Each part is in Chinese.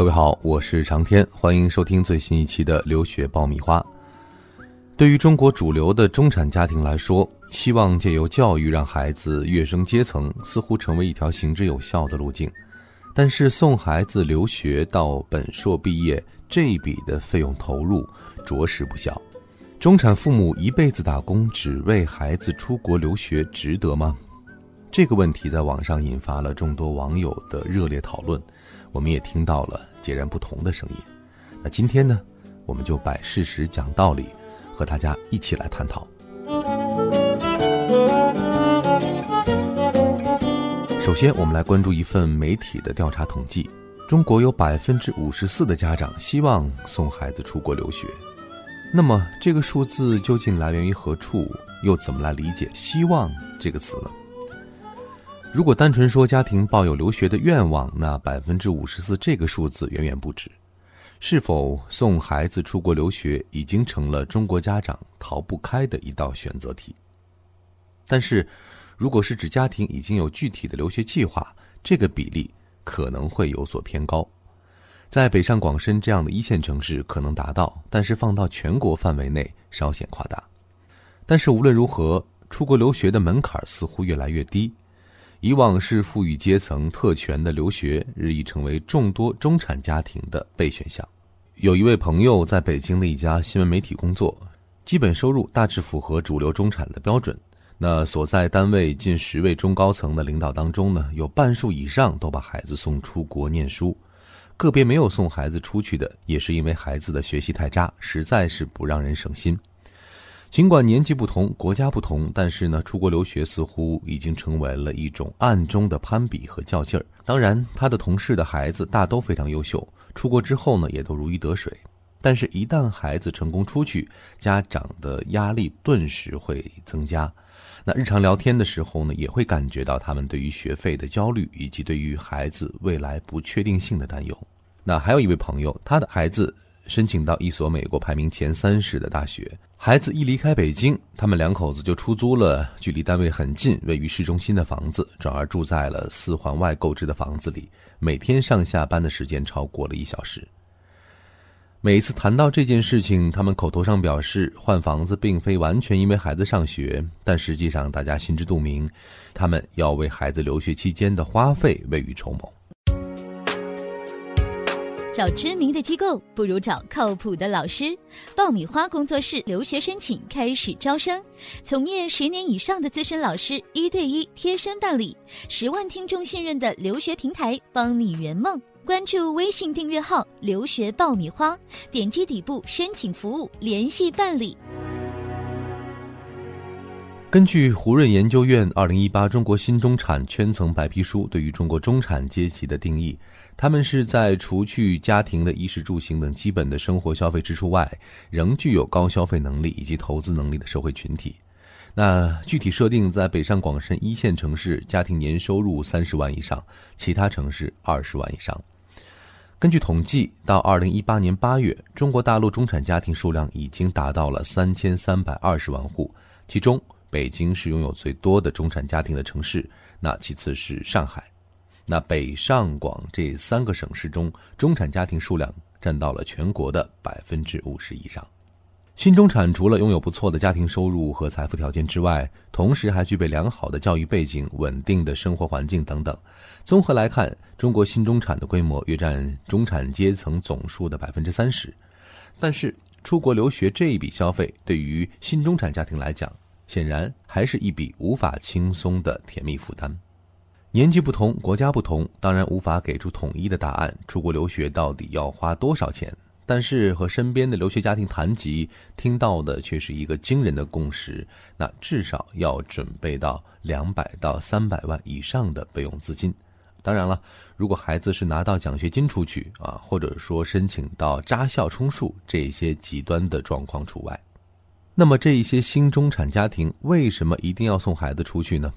各位好，我是长天，欢迎收听最新一期的留学爆米花。对于中国主流的中产家庭来说，希望借由教育让孩子跃升阶层，似乎成为一条行之有效的路径。但是送孩子留学到本硕毕业这一笔的费用投入着实不小。中产父母一辈子打工只为孩子出国留学，值得吗？这个问题在网上引发了众多网友的热烈讨论，我们也听到了截然不同的声音。那今天呢，我们就摆事实讲道理。和大家一起来探讨。首先，我们来关注一份媒体的调查统计：中国有百分之五十四的家长希望送孩子出国留学。那么，这个数字究竟来源于何处？又怎么来理解“希望”这个词呢？如果单纯说家庭抱有留学的愿望，那百分之五十四这个数字远远不止。是否送孩子出国留学已经成了中国家长逃不开的一道选择题。但是，如果是指家庭已经有具体的留学计划，这个比例可能会有所偏高。在北上广深这样的一线城市可能达到，但是放到全国范围内稍显夸大。但是无论如何，出国留学的门槛似乎越来越低。以往是富裕阶层特权的留学，日益成为众多中产家庭的备选项。有一位朋友在北京的一家新闻媒体工作，基本收入大致符合主流中产的标准。那所在单位近十位中高层的领导当中呢，有半数以上都把孩子送出国念书，个别没有送孩子出去的，也是因为孩子的学习太渣，实在是不让人省心。尽管年纪不同，国家不同，但是呢，出国留学似乎已经成为了一种暗中的攀比和较劲儿。当然，他的同事的孩子大都非常优秀，出国之后呢，也都如鱼得水。但是，一旦孩子成功出去，家长的压力顿时会增加。那日常聊天的时候呢，也会感觉到他们对于学费的焦虑，以及对于孩子未来不确定性的担忧。那还有一位朋友，他的孩子。申请到一所美国排名前三十的大学，孩子一离开北京，他们两口子就出租了距离单位很近、位于市中心的房子，转而住在了四环外购置的房子里。每天上下班的时间超过了一小时。每次谈到这件事情，他们口头上表示换房子并非完全因为孩子上学，但实际上大家心知肚明，他们要为孩子留学期间的花费未雨绸缪。找知名的机构不如找靠谱的老师。爆米花工作室留学申请开始招生，从业十年以上的资深老师一对一贴身办理，十万听众信任的留学平台，帮你圆梦。关注微信订阅号“留学爆米花”，点击底部申请服务联系办理。根据胡润研究院二零一八中国新中产圈层白皮书对于中国中产阶级的定义。他们是在除去家庭的衣食住行等基本的生活消费支出外，仍具有高消费能力以及投资能力的社会群体。那具体设定在北上广深一线城市，家庭年收入三十万以上；其他城市二十万以上。根据统计，到二零一八年八月，中国大陆中产家庭数量已经达到了三千三百二十万户，其中北京是拥有最多的中产家庭的城市，那其次是上海。那北上广这三个省市中，中产家庭数量占到了全国的百分之五十以上。新中产除了拥有不错的家庭收入和财富条件之外，同时还具备良好的教育背景、稳定的生活环境等等。综合来看，中国新中产的规模约占中产阶层总数的百分之三十。但是，出国留学这一笔消费对于新中产家庭来讲，显然还是一笔无法轻松的甜蜜负担。年纪不同，国家不同，当然无法给出统一的答案。出国留学到底要花多少钱？但是和身边的留学家庭谈及，听到的却是一个惊人的共识：那至少要准备到两百到三百万以上的备用资金。当然了，如果孩子是拿到奖学金出去啊，或者说申请到扎校充数，这些极端的状况除外。那么这一些新中产家庭为什么一定要送孩子出去呢？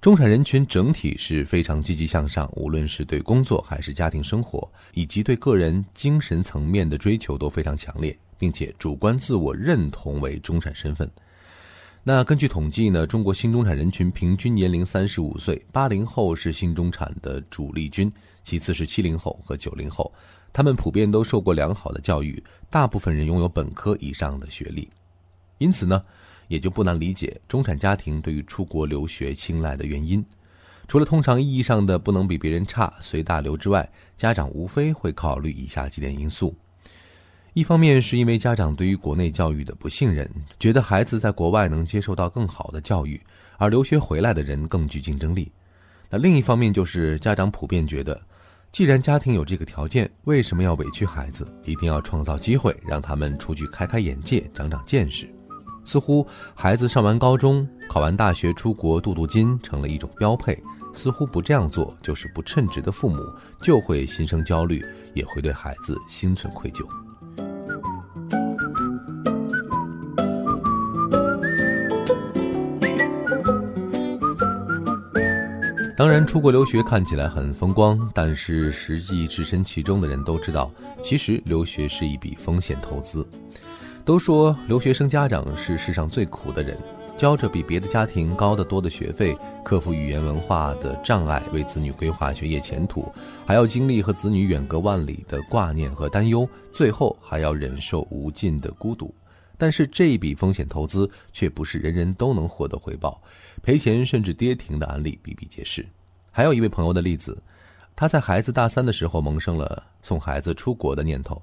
中产人群整体是非常积极向上，无论是对工作还是家庭生活，以及对个人精神层面的追求都非常强烈，并且主观自我认同为中产身份。那根据统计呢，中国新中产人群平均年龄三十五岁，八零后是新中产的主力军，其次是七零后和九零后，他们普遍都受过良好的教育，大部分人拥有本科以上的学历，因此呢，也就不难理解中产家庭对于出国留学青睐的原因。除了通常意义上的不能比别人差、随大流之外，家长无非会考虑以下几点因素。一方面是因为家长对于国内教育的不信任，觉得孩子在国外能接受到更好的教育，而留学回来的人更具竞争力。那另一方面就是家长普遍觉得，既然家庭有这个条件，为什么要委屈孩子？一定要创造机会，让他们出去开开眼界、长长见识。似乎孩子上完高中、考完大学出国镀镀金成了一种标配，似乎不这样做就是不称职的父母，就会心生焦虑，也会对孩子心存愧疚。当然，出国留学看起来很风光，但是实际置身其中的人都知道，其实留学是一笔风险投资。都说留学生家长是世上最苦的人，交着比别的家庭高得多的学费，克服语言文化的障碍，为子女规划学业前途，还要经历和子女远隔万里的挂念和担忧，最后还要忍受无尽的孤独。但是这一笔风险投资却不是人人都能获得回报，赔钱甚至跌停的案例比比皆是。还有一位朋友的例子，他在孩子大三的时候萌生了送孩子出国的念头。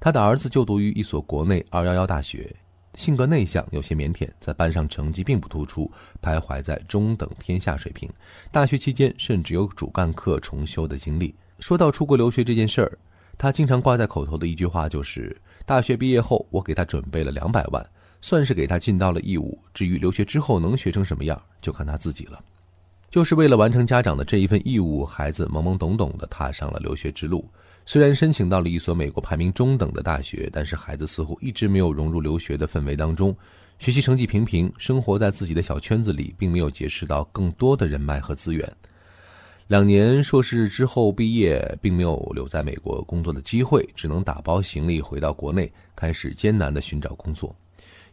他的儿子就读于一所国内二幺幺大学，性格内向，有些腼腆，在班上成绩并不突出，徘徊在中等偏下水平。大学期间甚至有主干课重修的经历。说到出国留学这件事儿，他经常挂在口头的一句话就是。大学毕业后，我给他准备了两百万，算是给他尽到了义务。至于留学之后能学成什么样，就看他自己了。就是为了完成家长的这一份义务，孩子懵懵懂懂地踏上了留学之路。虽然申请到了一所美国排名中等的大学，但是孩子似乎一直没有融入留学的氛围当中，学习成绩平平，生活在自己的小圈子里，并没有结识到更多的人脉和资源。两年硕士之后毕业，并没有留在美国工作的机会，只能打包行李回到国内，开始艰难的寻找工作。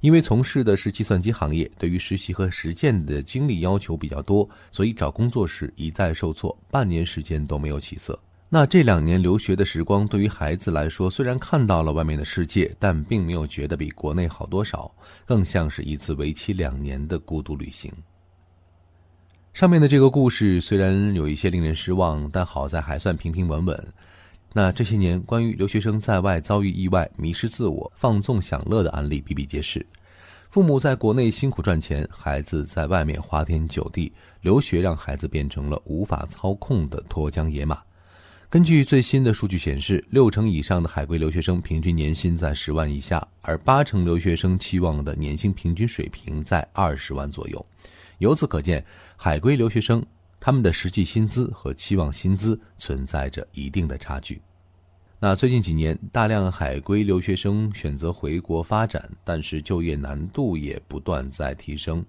因为从事的是计算机行业，对于实习和实践的经历要求比较多，所以找工作时一再受挫，半年时间都没有起色。那这两年留学的时光，对于孩子来说，虽然看到了外面的世界，但并没有觉得比国内好多少，更像是一次为期两年的孤独旅行。上面的这个故事虽然有一些令人失望，但好在还算平平稳稳。那这些年关于留学生在外遭遇意外、迷失自我、放纵享乐的案例比比皆是。父母在国内辛苦赚钱，孩子在外面花天酒地，留学让孩子变成了无法操控的脱缰野马。根据最新的数据显示，六成以上的海归留学生平均年薪在十万以下，而八成留学生期望的年薪平均水平在二十万左右。由此可见，海归留学生他们的实际薪资和期望薪资存在着一定的差距。那最近几年，大量海归留学生选择回国发展，但是就业难度也不断在提升。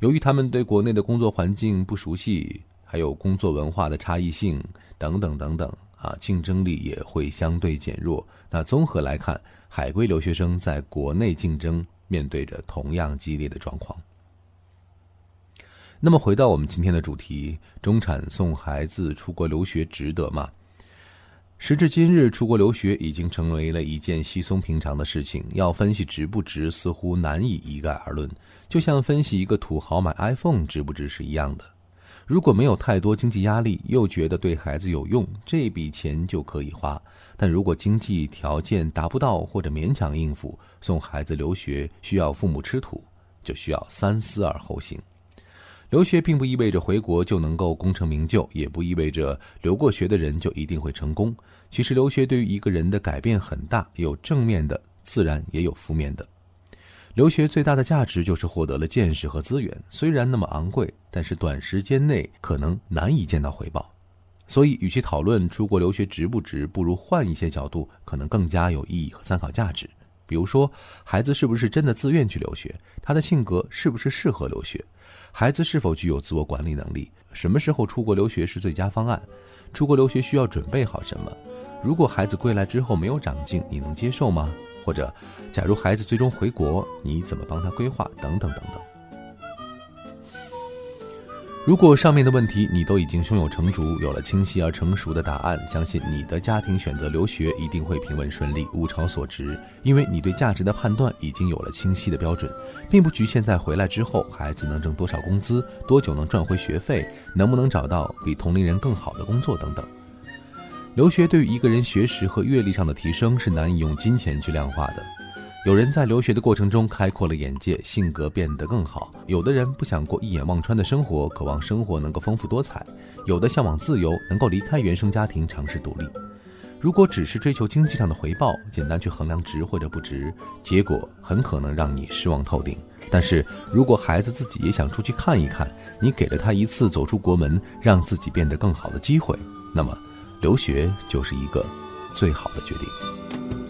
由于他们对国内的工作环境不熟悉，还有工作文化的差异性等等等等啊，竞争力也会相对减弱。那综合来看，海归留学生在国内竞争面对着同样激烈的状况。那么回到我们今天的主题，中产送孩子出国留学值得吗？时至今日，出国留学已经成为了一件稀松平常的事情，要分析值不值，似乎难以一概而论。就像分析一个土豪买 iPhone 值不值是一样的。如果没有太多经济压力，又觉得对孩子有用，这笔钱就可以花；但如果经济条件达不到或者勉强应付，送孩子留学需要父母吃土，就需要三思而后行。留学并不意味着回国就能够功成名就，也不意味着留过学的人就一定会成功。其实，留学对于一个人的改变很大，有正面的，自然也有负面的。留学最大的价值就是获得了见识和资源，虽然那么昂贵，但是短时间内可能难以见到回报。所以，与其讨论出国留学值不值，不如换一些角度，可能更加有意义和参考价值。比如说，孩子是不是真的自愿去留学？他的性格是不是适合留学？孩子是否具有自我管理能力？什么时候出国留学是最佳方案？出国留学需要准备好什么？如果孩子归来之后没有长进，你能接受吗？或者，假如孩子最终回国，你怎么帮他规划？等等等等。如果上面的问题你都已经胸有成竹，有了清晰而成熟的答案，相信你的家庭选择留学一定会平稳顺利，物超所值。因为你对价值的判断已经有了清晰的标准，并不局限在回来之后孩子能挣多少工资、多久能赚回学费、能不能找到比同龄人更好的工作等等。留学对于一个人学识和阅历上的提升是难以用金钱去量化的。有人在留学的过程中开阔了眼界，性格变得更好；有的人不想过一眼望穿的生活，渴望生活能够丰富多彩；有的向往自由，能够离开原生家庭尝试独立。如果只是追求经济上的回报，简单去衡量值或者不值，结果很可能让你失望透顶。但是如果孩子自己也想出去看一看，你给了他一次走出国门，让自己变得更好的机会，那么留学就是一个最好的决定。